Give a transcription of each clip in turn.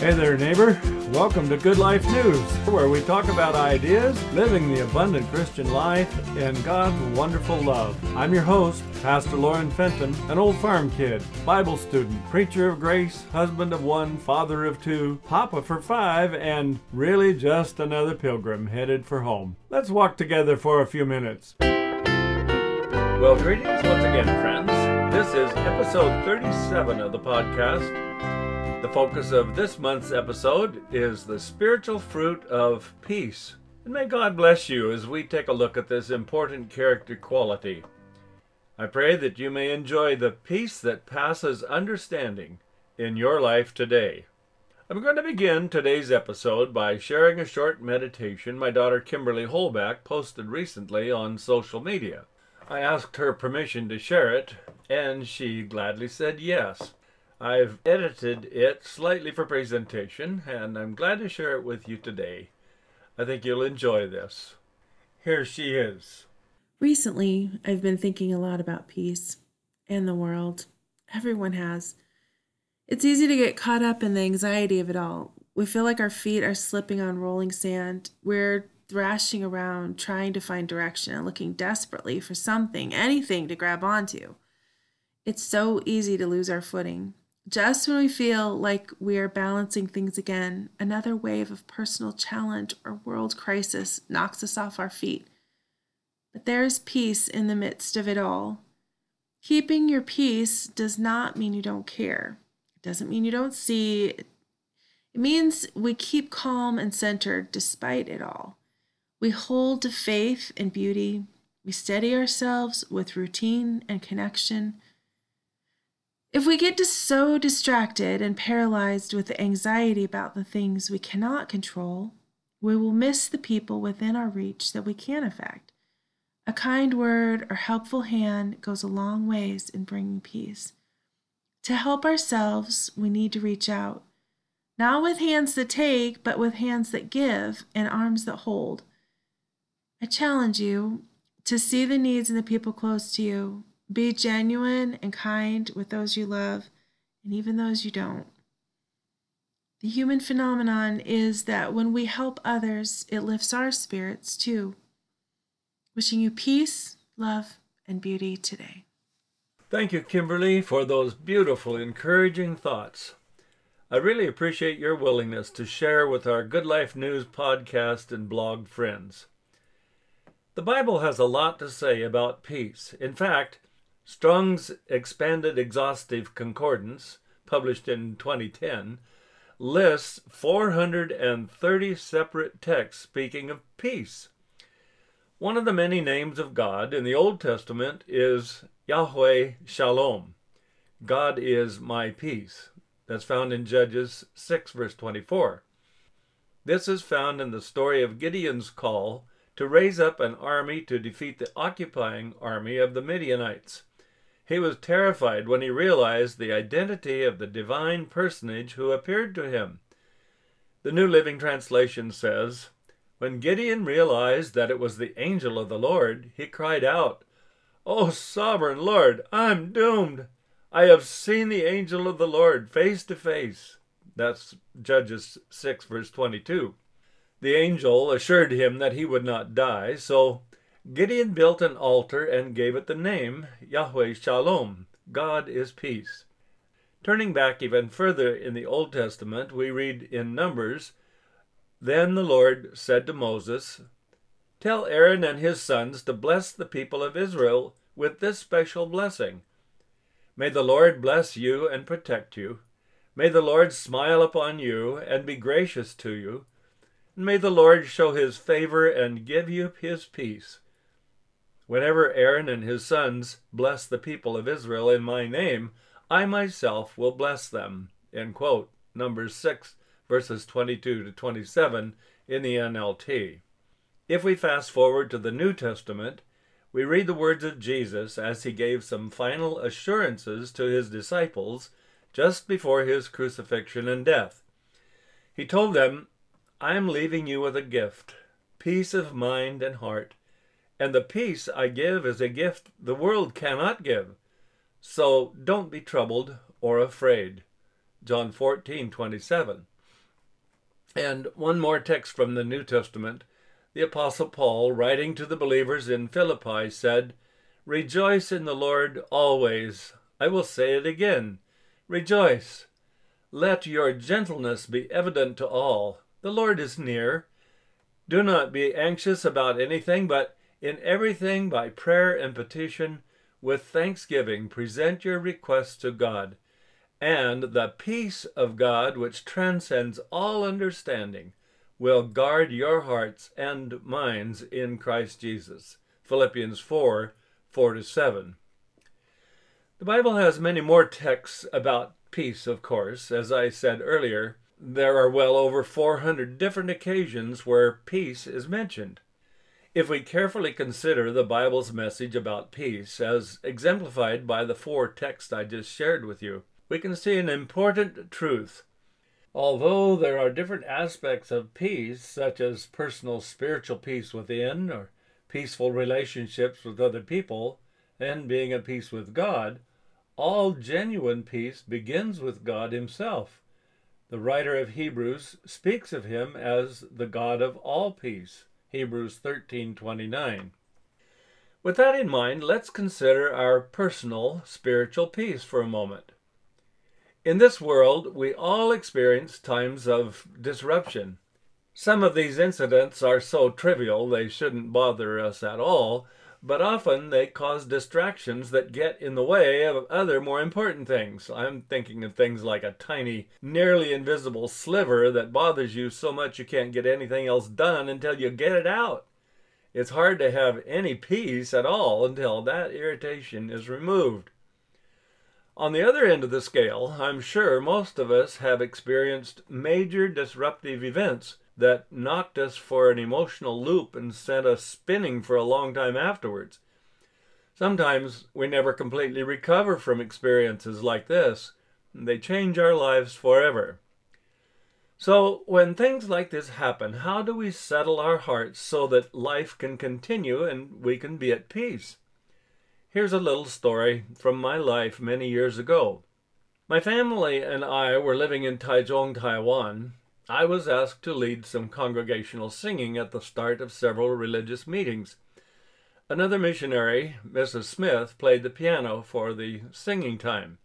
Hey there, neighbor. Welcome to Good Life News, where we talk about ideas, living the abundant Christian life, and God's wonderful love. I'm your host, Pastor Lauren Fenton, an old farm kid, Bible student, preacher of grace, husband of one, father of two, papa for five, and really just another pilgrim headed for home. Let's walk together for a few minutes. Well, greetings once again, friends. This is episode 37 of the podcast. The focus of this month's episode is the spiritual fruit of peace. And may God bless you as we take a look at this important character quality. I pray that you may enjoy the peace that passes understanding in your life today. I'm going to begin today's episode by sharing a short meditation my daughter Kimberly Holback posted recently on social media. I asked her permission to share it, and she gladly said yes. I've edited it slightly for presentation, and I'm glad to share it with you today. I think you'll enjoy this. Here she is. Recently, I've been thinking a lot about peace and the world. Everyone has. It's easy to get caught up in the anxiety of it all. We feel like our feet are slipping on rolling sand. We're thrashing around, trying to find direction and looking desperately for something, anything to grab onto. It's so easy to lose our footing. Just when we feel like we are balancing things again, another wave of personal challenge or world crisis knocks us off our feet. But there is peace in the midst of it all. Keeping your peace does not mean you don't care. It doesn't mean you don't see. It means we keep calm and centered despite it all. We hold to faith and beauty. We steady ourselves with routine and connection. If we get so distracted and paralyzed with anxiety about the things we cannot control, we will miss the people within our reach that we can affect. A kind word or helpful hand goes a long ways in bringing peace. To help ourselves, we need to reach out, not with hands that take, but with hands that give and arms that hold. I challenge you to see the needs in the people close to you be genuine and kind with those you love and even those you don't. The human phenomenon is that when we help others, it lifts our spirits too. Wishing you peace, love, and beauty today. Thank you, Kimberly, for those beautiful, encouraging thoughts. I really appreciate your willingness to share with our Good Life News podcast and blog friends. The Bible has a lot to say about peace. In fact, Strong's Expanded Exhaustive Concordance, published in 2010, lists 430 separate texts speaking of peace. One of the many names of God in the Old Testament is Yahweh Shalom. God is my peace. That's found in Judges 6, verse 24. This is found in the story of Gideon's call to raise up an army to defeat the occupying army of the Midianites. He was terrified when he realized the identity of the divine personage who appeared to him. The New Living Translation says, When Gideon realized that it was the angel of the Lord, he cried out, O sovereign Lord, I'm doomed. I have seen the angel of the Lord face to face. That's Judges 6, verse 22. The angel assured him that he would not die, so Gideon built an altar and gave it the name Yahweh Shalom, God is peace. Turning back even further in the Old Testament, we read in Numbers Then the Lord said to Moses, Tell Aaron and his sons to bless the people of Israel with this special blessing. May the Lord bless you and protect you. May the Lord smile upon you and be gracious to you. May the Lord show his favor and give you his peace. Whenever Aaron and his sons bless the people of Israel in my name, I myself will bless them. Numbers 6, verses 22 to 27 in the NLT. If we fast forward to the New Testament, we read the words of Jesus as he gave some final assurances to his disciples just before his crucifixion and death. He told them, I am leaving you with a gift, peace of mind and heart and the peace I give is a gift the world cannot give. So don't be troubled or afraid. John 14, 27. And one more text from the New Testament. The Apostle Paul, writing to the believers in Philippi, said, Rejoice in the Lord always. I will say it again. Rejoice. Let your gentleness be evident to all. The Lord is near. Do not be anxious about anything, but in everything by prayer and petition, with thanksgiving, present your requests to God and the peace of God, which transcends all understanding, will guard your hearts and minds in Christ Jesus. Philippians 4 4 to 7. The Bible has many more texts about peace, of course. As I said earlier, there are well over 400 different occasions where peace is mentioned. If we carefully consider the Bible's message about peace, as exemplified by the four texts I just shared with you, we can see an important truth. Although there are different aspects of peace, such as personal spiritual peace within, or peaceful relationships with other people, and being at peace with God, all genuine peace begins with God Himself. The writer of Hebrews speaks of Him as the God of all peace. Hebrews 13:29. With that in mind, let's consider our personal spiritual peace for a moment. In this world, we all experience times of disruption. Some of these incidents are so trivial they shouldn't bother us at all, but often they cause distractions that get in the way of other more important things. I'm thinking of things like a tiny, nearly invisible sliver that bothers you so much you can't get anything else done until you get it out. It's hard to have any peace at all until that irritation is removed. On the other end of the scale, I'm sure most of us have experienced major disruptive events that knocked us for an emotional loop and sent us spinning for a long time afterwards. Sometimes we never completely recover from experiences like this. They change our lives forever. So, when things like this happen, how do we settle our hearts so that life can continue and we can be at peace? Here's a little story from my life many years ago. My family and I were living in Taichung, Taiwan. I was asked to lead some congregational singing at the start of several religious meetings. Another missionary, Mrs. Smith, played the piano for the singing time.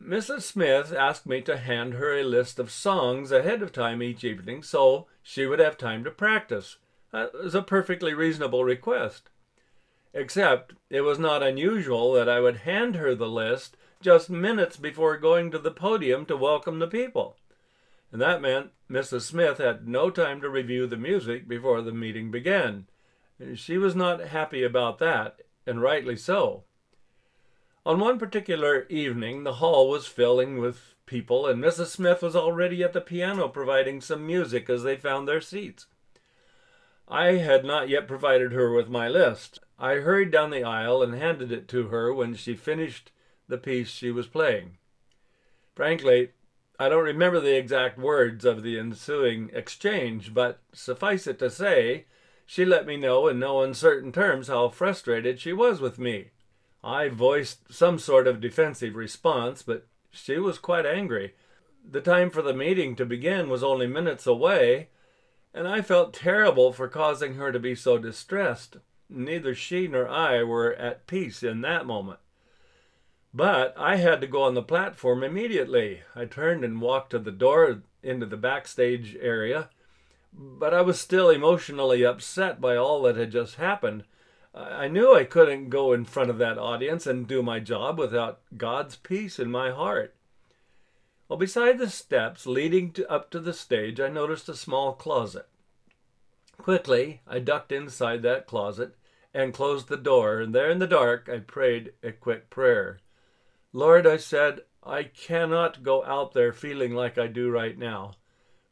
Mrs. Smith asked me to hand her a list of songs ahead of time each evening so she would have time to practice. That was a perfectly reasonable request. Except it was not unusual that I would hand her the list just minutes before going to the podium to welcome the people. And that meant Mrs. Smith had no time to review the music before the meeting began. She was not happy about that, and rightly so. On one particular evening, the hall was filling with people, and Mrs. Smith was already at the piano providing some music as they found their seats. I had not yet provided her with my list. I hurried down the aisle and handed it to her when she finished the piece she was playing. Frankly, I don't remember the exact words of the ensuing exchange, but suffice it to say, she let me know in no uncertain terms how frustrated she was with me. I voiced some sort of defensive response, but she was quite angry. The time for the meeting to begin was only minutes away, and I felt terrible for causing her to be so distressed neither she nor I were at peace in that moment. But I had to go on the platform immediately. I turned and walked to the door into the backstage area, but I was still emotionally upset by all that had just happened. I knew I couldn't go in front of that audience and do my job without God's peace in my heart. Well, beside the steps leading to, up to the stage, I noticed a small closet. Quickly, I ducked inside that closet and closed the door, and there in the dark I prayed a quick prayer. Lord, I said, I cannot go out there feeling like I do right now.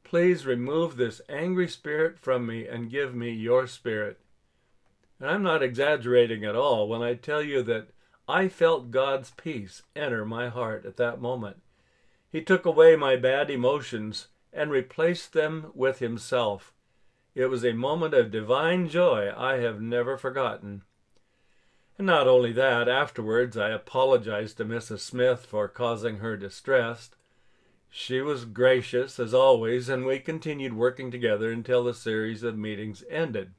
Please remove this angry spirit from me and give me your spirit. And I'm not exaggerating at all when I tell you that I felt God's peace enter my heart at that moment. He took away my bad emotions and replaced them with Himself. It was a moment of divine joy I have never forgotten. And not only that, afterwards I apologized to Mrs. Smith for causing her distress. She was gracious as always, and we continued working together until the series of meetings ended.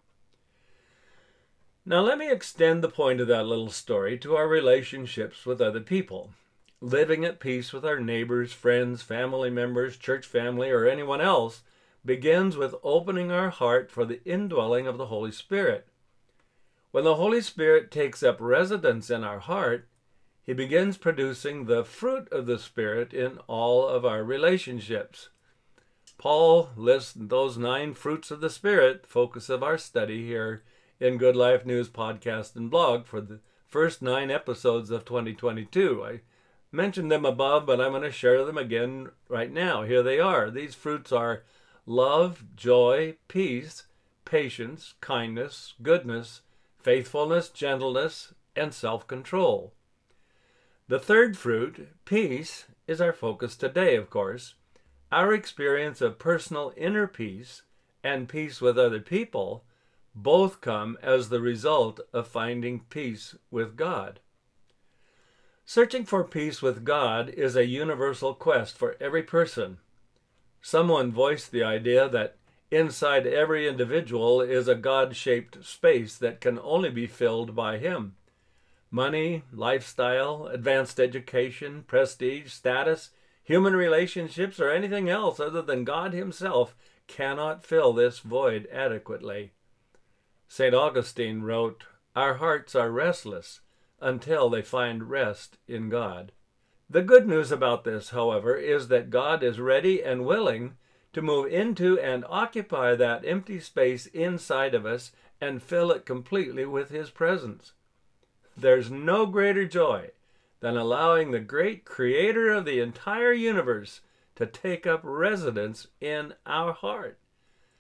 Now, let me extend the point of that little story to our relationships with other people. Living at peace with our neighbors, friends, family members, church family, or anyone else begins with opening our heart for the indwelling of the Holy Spirit. When the Holy Spirit takes up residence in our heart, he begins producing the fruit of the Spirit in all of our relationships. Paul lists those nine fruits of the Spirit, focus of our study here in Good Life News podcast and blog for the first nine episodes of 2022. I mentioned them above, but I'm going to share them again right now. Here they are. These fruits are love, joy, peace, patience, kindness, goodness, faithfulness, gentleness, and self control. The third fruit, peace, is our focus today, of course. Our experience of personal inner peace and peace with other people both come as the result of finding peace with God. Searching for peace with God is a universal quest for every person. Someone voiced the idea that inside every individual is a God shaped space that can only be filled by Him. Money, lifestyle, advanced education, prestige, status, human relationships, or anything else other than God Himself cannot fill this void adequately. St. Augustine wrote, Our hearts are restless until they find rest in God. The good news about this, however, is that God is ready and willing to move into and occupy that empty space inside of us and fill it completely with His presence. There's no greater joy than allowing the great Creator of the entire universe to take up residence in our heart.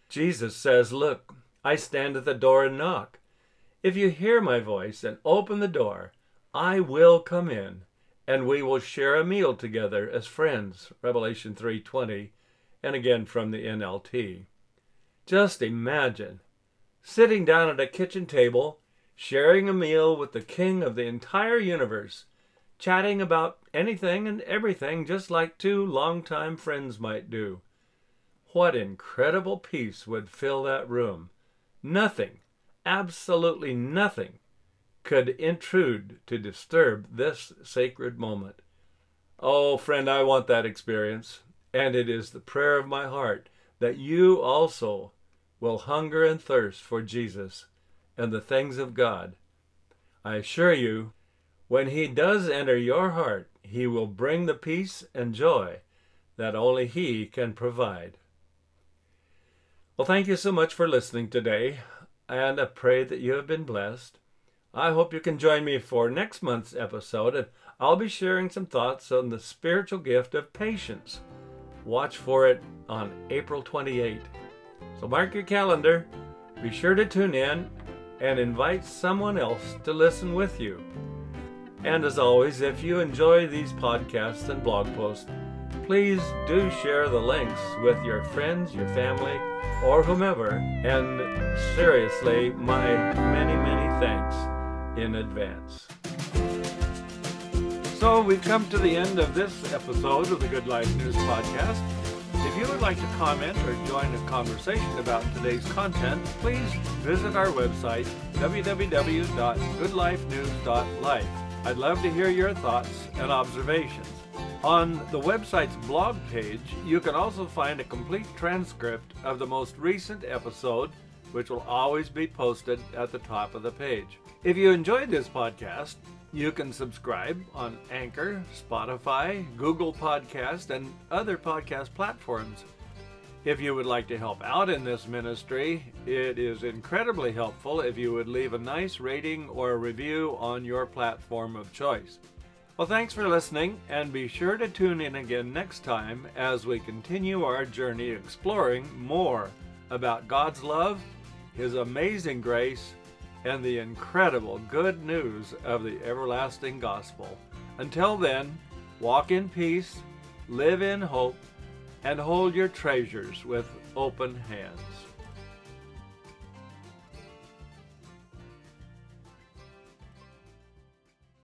Jesus says, Look, I stand at the door and knock. If you hear my voice and open the door, I will come in and we will share a meal together as friends. Revelation 3:20 and again from the NLT. Just imagine sitting down at a kitchen table, sharing a meal with the king of the entire universe, chatting about anything and everything just like two longtime friends might do. What incredible peace would fill that room Nothing, absolutely nothing, could intrude to disturb this sacred moment. Oh, friend, I want that experience, and it is the prayer of my heart that you also will hunger and thirst for Jesus and the things of God. I assure you, when He does enter your heart, He will bring the peace and joy that only He can provide. Well, thank you so much for listening today, and I pray that you have been blessed. I hope you can join me for next month's episode, and I'll be sharing some thoughts on the spiritual gift of patience. Watch for it on April 28. So mark your calendar, be sure to tune in, and invite someone else to listen with you. And as always, if you enjoy these podcasts and blog posts, please do share the links with your friends, your family, or whomever. And seriously, my many, many thanks in advance. So we've come to the end of this episode of the Good Life News Podcast. If you would like to comment or join a conversation about today's content, please visit our website, www.goodlifenews.life. I'd love to hear your thoughts and observations. On the website's blog page, you can also find a complete transcript of the most recent episode, which will always be posted at the top of the page. If you enjoyed this podcast, you can subscribe on Anchor, Spotify, Google Podcast, and other podcast platforms. If you would like to help out in this ministry, it is incredibly helpful if you would leave a nice rating or a review on your platform of choice. Well, thanks for listening, and be sure to tune in again next time as we continue our journey exploring more about God's love, His amazing grace, and the incredible good news of the everlasting gospel. Until then, walk in peace, live in hope, and hold your treasures with open hands.